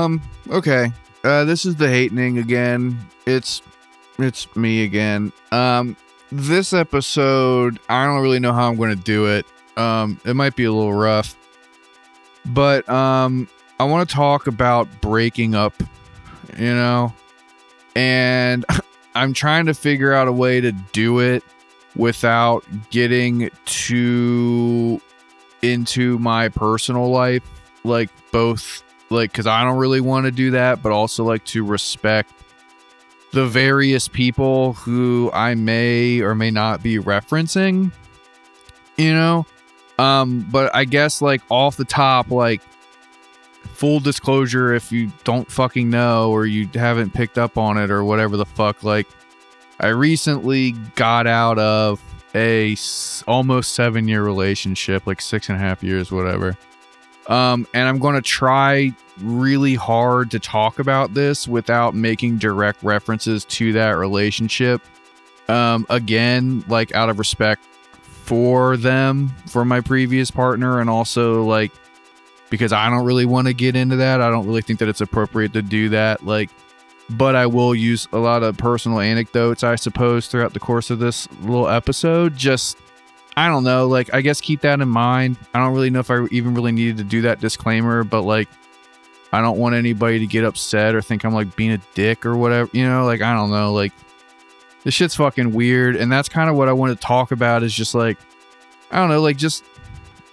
Um, okay. Uh this is the hatening again. It's it's me again. Um this episode, I don't really know how I'm going to do it. Um it might be a little rough. But um I want to talk about breaking up, you know. And I'm trying to figure out a way to do it without getting too into my personal life like both like because I don't really want to do that, but also like to respect the various people who I may or may not be referencing, you know? Um, but I guess like off the top, like full disclosure, if you don't fucking know or you haven't picked up on it or whatever the fuck, like I recently got out of a s- almost seven year relationship, like six and a half years, whatever. Um, and I'm going to try really hard to talk about this without making direct references to that relationship. Um, again, like out of respect for them, for my previous partner, and also like because I don't really want to get into that. I don't really think that it's appropriate to do that. Like, but I will use a lot of personal anecdotes, I suppose, throughout the course of this little episode. Just I don't know. Like, I guess keep that in mind. I don't really know if I even really needed to do that disclaimer, but like, I don't want anybody to get upset or think I'm like being a dick or whatever. You know, like, I don't know. Like, this shit's fucking weird. And that's kind of what I want to talk about is just like, I don't know, like, just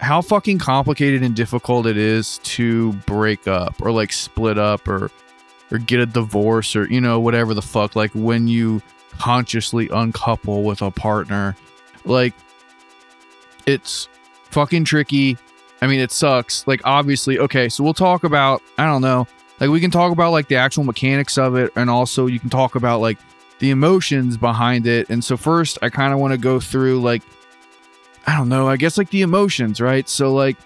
how fucking complicated and difficult it is to break up or like split up or, or get a divorce or, you know, whatever the fuck. Like, when you consciously uncouple with a partner, like, it's fucking tricky. I mean, it sucks. Like, obviously, okay, so we'll talk about, I don't know, like, we can talk about like the actual mechanics of it, and also you can talk about like the emotions behind it. And so, first, I kind of want to go through like, I don't know, I guess like the emotions, right? So, like,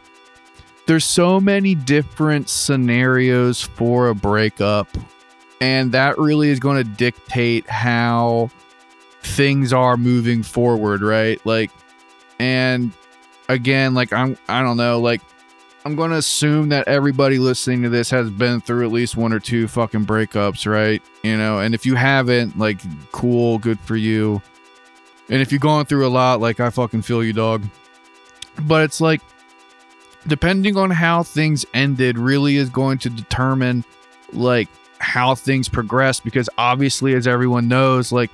there's so many different scenarios for a breakup, and that really is going to dictate how things are moving forward, right? Like, and again like i'm i don't know like i'm gonna assume that everybody listening to this has been through at least one or two fucking breakups right? You know and if you haven't like cool good for you. And if you've gone through a lot like i fucking feel you dog. But it's like depending on how things ended really is going to determine like how things progress because obviously as everyone knows like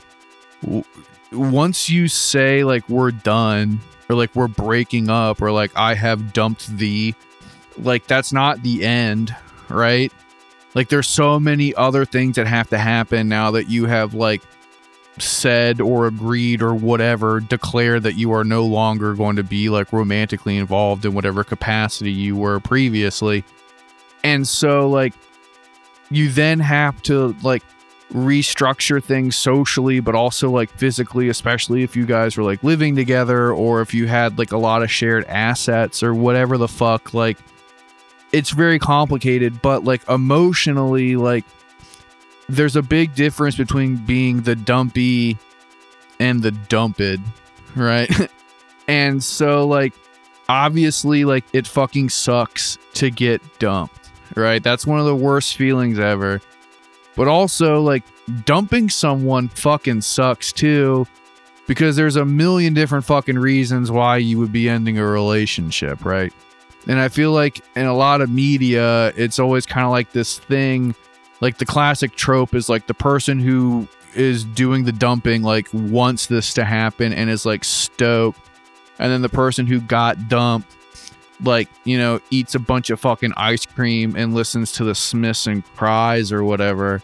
w- once you say like we're done or like we're breaking up or like I have dumped thee, like that's not the end, right? Like there's so many other things that have to happen now that you have like said or agreed or whatever, declare that you are no longer going to be like romantically involved in whatever capacity you were previously. And so like you then have to like restructure things socially but also like physically especially if you guys were like living together or if you had like a lot of shared assets or whatever the fuck like it's very complicated but like emotionally like there's a big difference between being the dumpy and the dumped right? And so like obviously like it fucking sucks to get dumped right? That's one of the worst feelings ever but also like dumping someone fucking sucks too because there's a million different fucking reasons why you would be ending a relationship, right? And I feel like in a lot of media, it's always kind of like this thing, like the classic trope is like the person who is doing the dumping like wants this to happen and is like stoked. And then the person who got dumped like you know eats a bunch of fucking ice cream and listens to the smiths and cries or whatever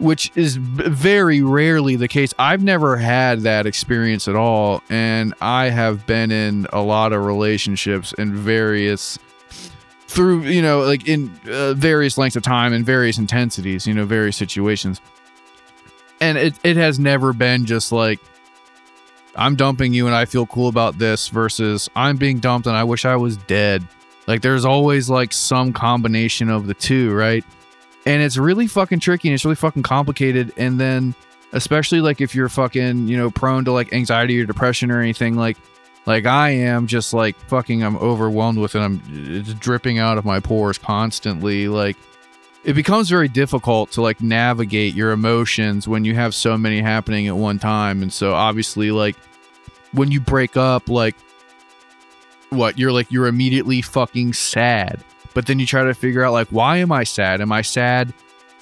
which is very rarely the case. I've never had that experience at all and i have been in a lot of relationships in various through you know like in uh, various lengths of time and various intensities you know various situations. And it, it has never been just like I'm dumping you and I feel cool about this versus I'm being dumped and I wish I was dead. Like there's always like some combination of the two, right? And it's really fucking tricky and it's really fucking complicated. And then especially like if you're fucking, you know, prone to like anxiety or depression or anything like like I am just like fucking I'm overwhelmed with it. I'm it's dripping out of my pores constantly. Like it becomes very difficult to like navigate your emotions when you have so many happening at one time. And so obviously like when you break up, like what you're like you're immediately fucking sad. But then you try to figure out like why am I sad? Am I sad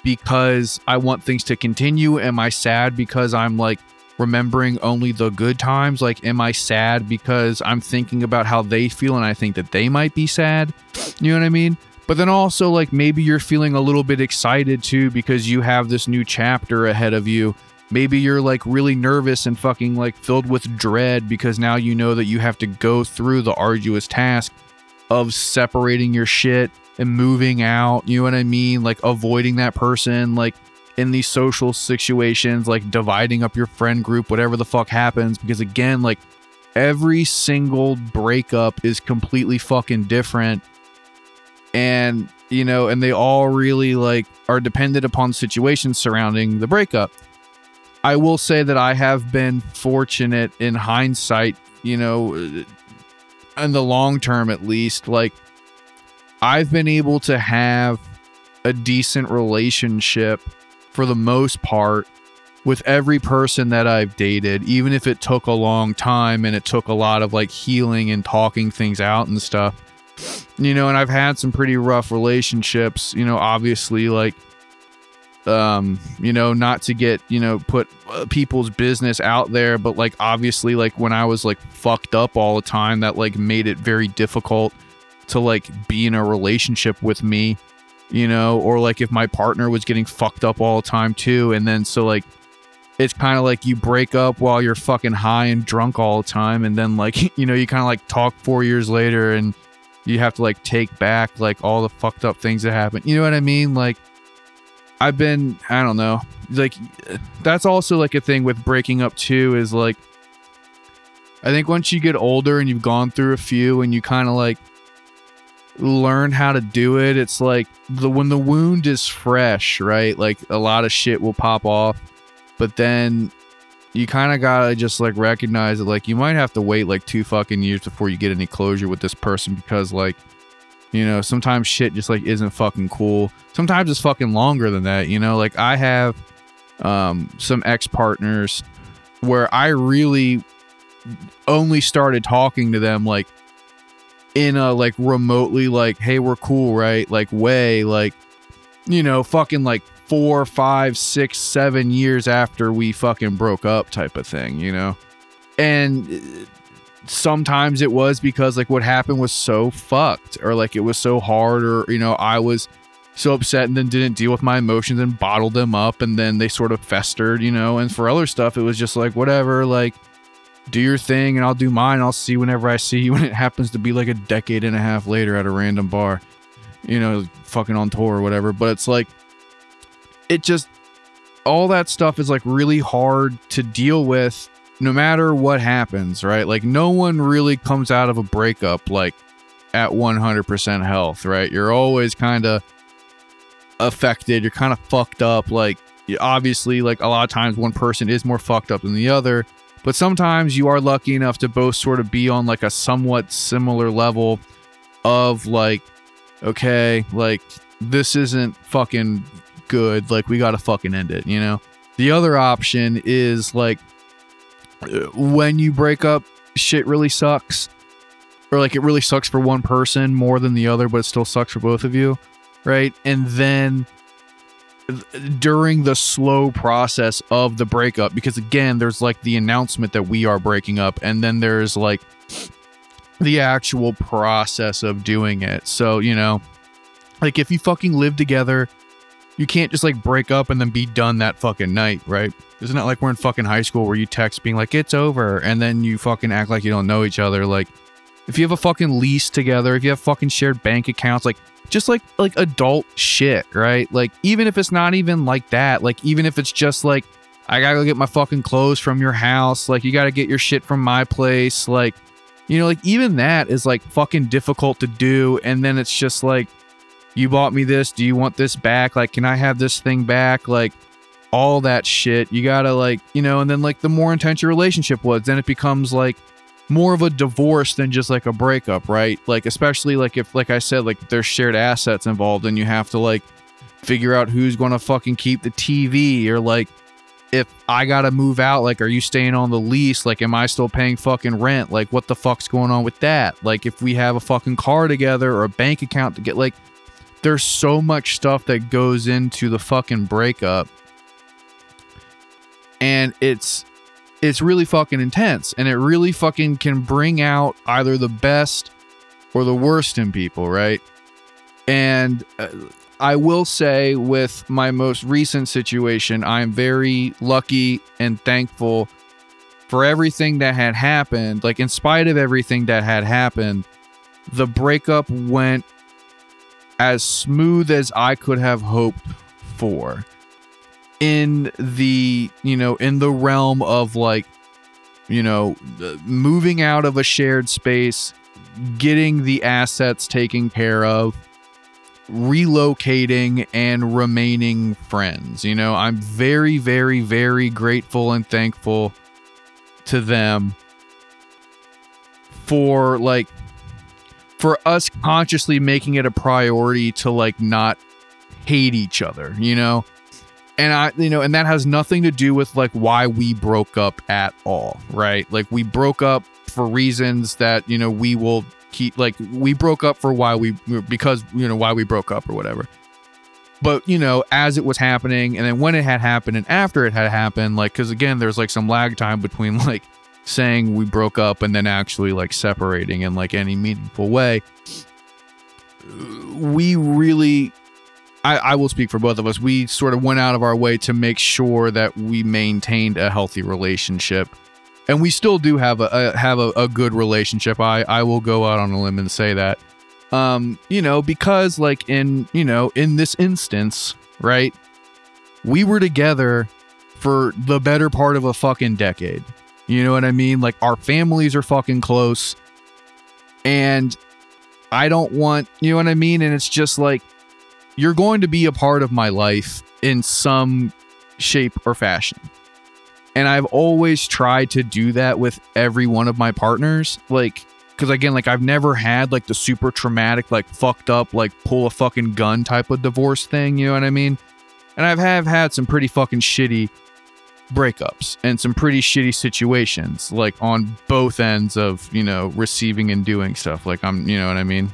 because I want things to continue? Am I sad because I'm like remembering only the good times? Like, am I sad because I'm thinking about how they feel and I think that they might be sad? You know what I mean? But then also, like, maybe you're feeling a little bit excited too because you have this new chapter ahead of you. Maybe you're like really nervous and fucking like filled with dread because now you know that you have to go through the arduous task of separating your shit and moving out. You know what I mean? Like, avoiding that person. Like, in these social situations, like dividing up your friend group, whatever the fuck happens. Because again, like every single breakup is completely fucking different. And, you know, and they all really like are dependent upon situations surrounding the breakup. I will say that I have been fortunate in hindsight, you know, uh, in the long term at least. Like, I've been able to have a decent relationship for the most part with every person that I've dated, even if it took a long time and it took a lot of like healing and talking things out and stuff. You know, and I've had some pretty rough relationships, you know, obviously like um, you know, not to get, you know, put uh, people's business out there, but like obviously like when I was like fucked up all the time that like made it very difficult to like be in a relationship with me you know, or like if my partner was getting fucked up all the time too. And then so like it's kind of like you break up while you're fucking high and drunk all the time. And then like, you know, you kind of like talk four years later and you have to like take back like all the fucked up things that happened. You know what I mean? Like, I've been, I don't know, like that's also like a thing with breaking up too is like, I think once you get older and you've gone through a few and you kind of like learn how to do it. It's like the when the wound is fresh, right? Like a lot of shit will pop off, but then you kind of gotta just like recognize that like you might have to wait like two fucking years before you get any closure with this person because like you know sometimes shit just like isn't fucking cool. Sometimes it's fucking longer than that. You know, like I have um some ex partners where I really only started talking to them like in a like remotely like hey we're cool right like way like you know fucking like four five six seven years after we fucking broke up type of thing you know and uh, sometimes it was because like what happened was so fucked or like it was so hard or you know i was so upset and then didn't deal with my emotions and bottled them up and then they sort of festered you know and for other stuff it was just like whatever like do your thing and I'll do mine. I'll see whenever I see you. And it happens to be like a decade and a half later at a random bar, you know, fucking on tour or whatever. But it's like, it just, all that stuff is like really hard to deal with no matter what happens, right? Like, no one really comes out of a breakup like at 100% health, right? You're always kind of affected. You're kind of fucked up. Like, obviously, like a lot of times one person is more fucked up than the other but sometimes you are lucky enough to both sort of be on like a somewhat similar level of like, okay, like this isn't fucking good. Like we got to fucking end it, you know? The other option is like when you break up, shit really sucks. Or like it really sucks for one person more than the other, but it still sucks for both of you. Right. And then during the slow process of the breakup because again there's like the announcement that we are breaking up and then there's like the actual process of doing it so you know like if you fucking live together you can't just like break up and then be done that fucking night right isn't it like we're in fucking high school where you text being like it's over and then you fucking act like you don't know each other like if you have a fucking lease together if you have fucking shared bank accounts like just like like adult shit, right? Like even if it's not even like that, like even if it's just like I gotta go get my fucking clothes from your house, like you gotta get your shit from my place, like you know, like even that is like fucking difficult to do, and then it's just like you bought me this, do you want this back? Like, can I have this thing back? Like all that shit. You gotta like, you know, and then like the more intense your relationship was, then it becomes like more of a divorce than just like a breakup, right? Like especially like if like I said like there's shared assets involved and you have to like figure out who's to fucking keep the TV or like if I got to move out like are you staying on the lease like am I still paying fucking rent like what the fuck's going on with that like if we have a fucking car together or a bank account to get like there's so much stuff that goes into the fucking breakup. And it's it's really fucking intense. And it really fucking can bring out either the best or the worst in people right? And uh, I will say, with my most recent situation, I'm very lucky and thankful for everything that had happened. Like, in spite of everything that had happened, the breakup went as smooth as I could have hoped for. In the, you know, in the realm of like, you know, uh, moving out of a shared space, getting the assets taken care of, relocating and remaining friends. You know, I'm very, very, very grateful and thankful to them for like for us consciously making it a priority to like not hate each other, you know? And I, you know, and that has nothing to do with like why we broke up at all, right? Like we broke up for reasons that, you know, we will keep like we broke up for why we because you know why we broke up or whatever but you know as it was happening and then when it had happened and after it had happened like because again there's like some lag time between like saying we broke up and then actually like separating in like any meaningful way we really I, I will speak for both of us we sort of went out of our way to make sure that we maintained a healthy relationship and we still do have a, a have a, a, good relationship. I I will go out on a limb and say that. Um, you know, because like in you know in this instance, right? We were together for the better part of a fucking decade. You know what I mean? Like our families are fucking close, and I don't want you know what I mean. And it's just like you're going to be a part of my life in some shape or fashion and I've always tried to do that with every one of my partners. Like, because again, like I've never had like the super traumatic, like fucked up, like pull a fucking gun type of divorce thing. You know what I mean? And I've have had some pretty fucking shitty breakups and some pretty shitty situations, like on both ends of you know receiving and doing stuff. Like I'm, you know what I mean?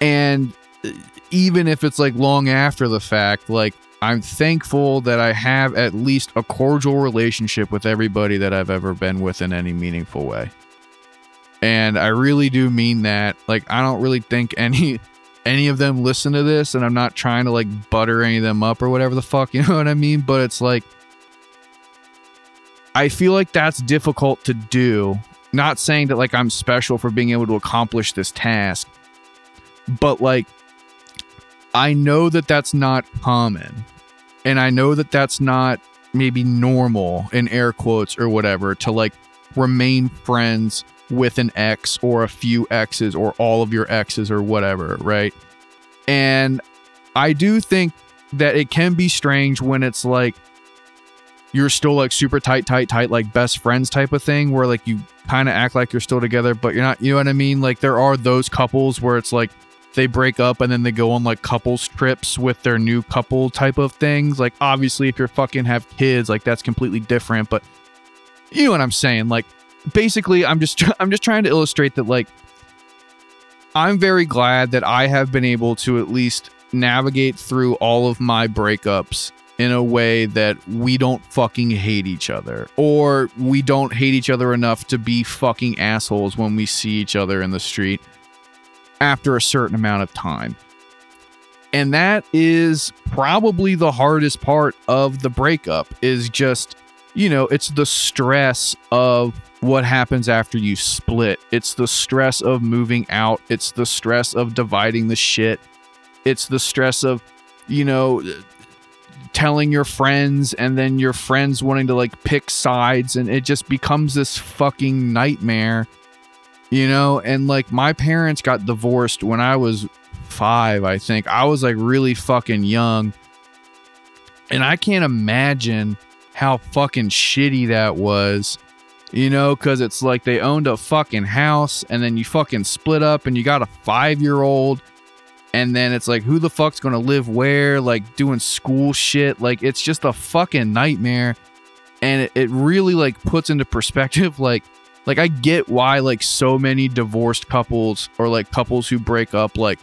And uh, even if it's like long after the fact, like I'm thankful that I have at least a cordial relationship with everybody that I've ever been with in any meaningful way. And I really do mean that. Like I don't really think any any of them listen to this and I'm not trying to like butter any of them up or whatever the fuck, you know what I mean? But it's like I feel like that's difficult to do. Not saying that like I'm special for being able to accomplish this task, but like I know that that's not common. And I know that that's not maybe normal in air quotes or whatever to like remain friends with an ex or a few exes or all of your exes or whatever, right? And I do think that it can be strange when it's like you're still like super tight, tight, tight, like best friends type of thing where like you kind of act like you're still together, but you're not, you know what I mean? Like there are those couples where it's like they break up and then they go on like couples trips with their new couple type of things. Like obviously if you're fucking have kids, like that's completely different, but you know what I'm saying? Like basically I'm just I'm just trying to illustrate that like I'm very glad that I have been able to at least navigate through all of my breakups in a way that we don't fucking hate each other or we don't hate each other enough to be fucking assholes when we see each other in the street after a certain amount of time. And that is probably the hardest part of the breakup is just, you know, it's the stress of what happens after you split. It's the stress of moving out. It's the stress of dividing the shit. It's the stress of, you know, telling your friends and then your friends wanting to like pick sides and it just becomes this fucking nightmare you know? And like my parents got divorced when i was five i think. I was like really fucking young. And i can't imagine how fucking shitty that was you know? Because it's like they owned a fucking house and then you fucking split up and you got a five year old and then it's like who the fuck's gonna live where? Like doing school shit. Like it's just a fucking nightmare. And it, it really like puts into perspective like like i get why like so many divorced couples or like couples who break up like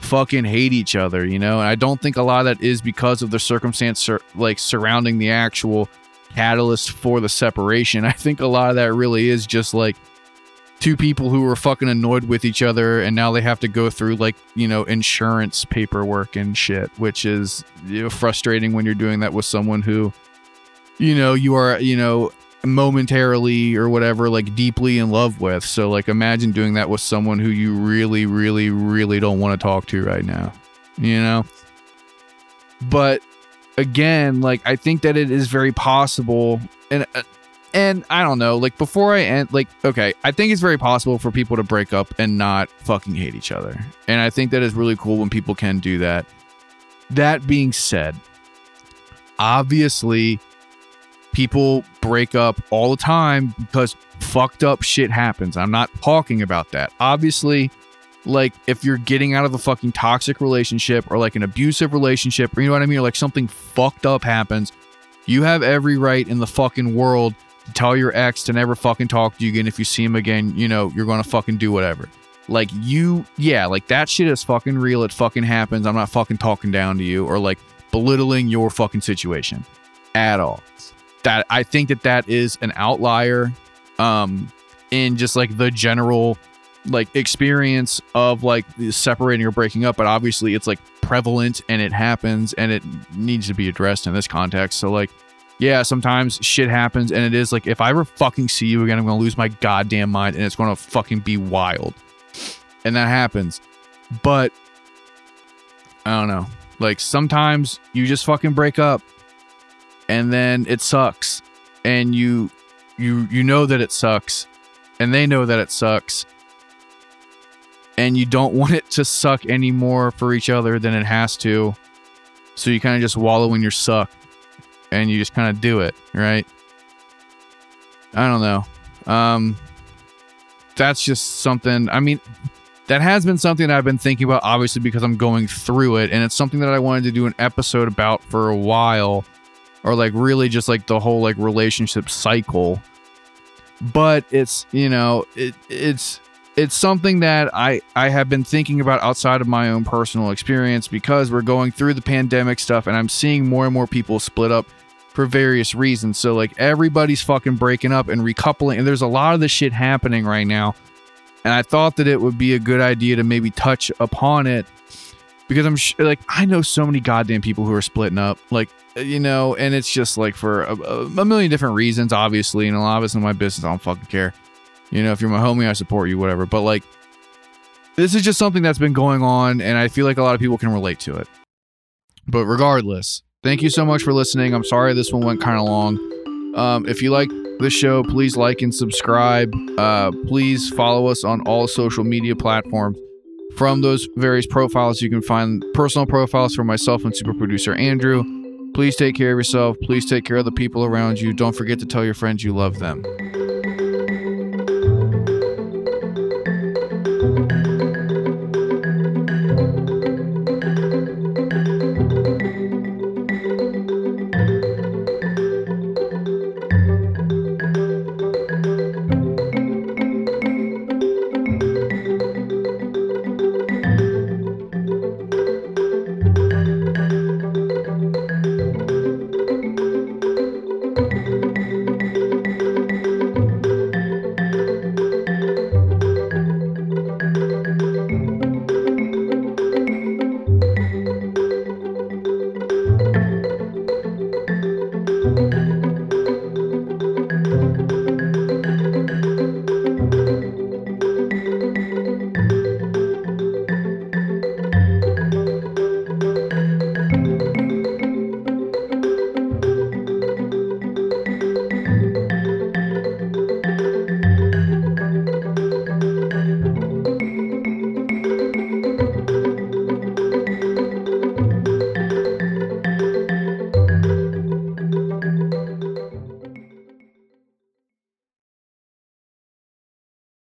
fucking hate each other you know? And i don't think a lot of that is because of the circumstance sur- like surrounding the actual catalyst for the separation. I think a lot of that really is just like two people who were fucking annoyed with each other and now they have to go through like you know insurance paperwork and shit which is you know, frustrating when you're doing that with someone who you know you are you know momentarily or whatever like deeply in love with. So like imagine doing that with someone who you really really really don't want to talk to right now you know? But again like i think that it is very possible and uh, and I don't know, like before I end, like, okay, I think it's very possible for people to break up and not fucking hate each other. And I think that is really cool when people can do that. That being said, obviously, people break up all the time because fucked up shit happens. I'm not talking about that. Obviously, like if you're getting out of a fucking toxic relationship or like an abusive relationship, or you know what I mean, or like something fucked up happens, you have every right in the fucking world tell your ex to never fucking talk to you again. If you see him again, you know, you're to fucking do whatever. Like, you, yeah, like that shit is fucking real. It fucking happens. I'm not fucking talking down to you or like belittling your fucking situation at all. That I think that that is an outlier um in just like the general like experience of like separating or breaking up but obviously it's like prevalent and it happens and it needs to be addressed in this context so like yeah, sometimes shit happens, and it is like if I ever fucking see you again, I'm gonna lose my goddamn mind, and it's gonna fucking be wild, and that happens. But I don't know. Like sometimes you just fucking break up, and then it sucks, and you you you know that it sucks, and they know that it sucks, and you don't want it to suck any more for each other than it has to. So you kind of just wallow in your suck and you just kind of do it, right? I don't know. Um, that's just something. I mean, that has been something I've been thinking about, obviously, because I'm going through it, and it's something that I wanted to do an episode about for a while, or like really just like the whole like relationship cycle. But it's you know it it's it's something that I I have been thinking about outside of my own personal experience because we're going through the pandemic stuff, and I'm seeing more and more people split up for various reasons. So like everybody's fucking breaking up and recoupling, and there's a lot of this shit happening right now. And I thought that it would be a good idea to maybe touch upon it because I'm sh- like I know so many goddamn people who are splitting up, like you know, and it's just like for a, a million different reasons, obviously, and a lot of it's in my business. I don't fucking care. You know, if you're my homie, I support you, whatever. But like, this is just something that's been going on, and I feel like a lot of people can relate to it. But regardless, Thank you so much for listening. I'm sorry this one went kind of long. Um, if you like this show, please like and subscribe. Uh, please follow us on all social media platforms. From those various profiles, you can find personal profiles for myself and super producer Andrew. Please take care of yourself. Please take care of the people around you. Don't forget to tell your friends you love them.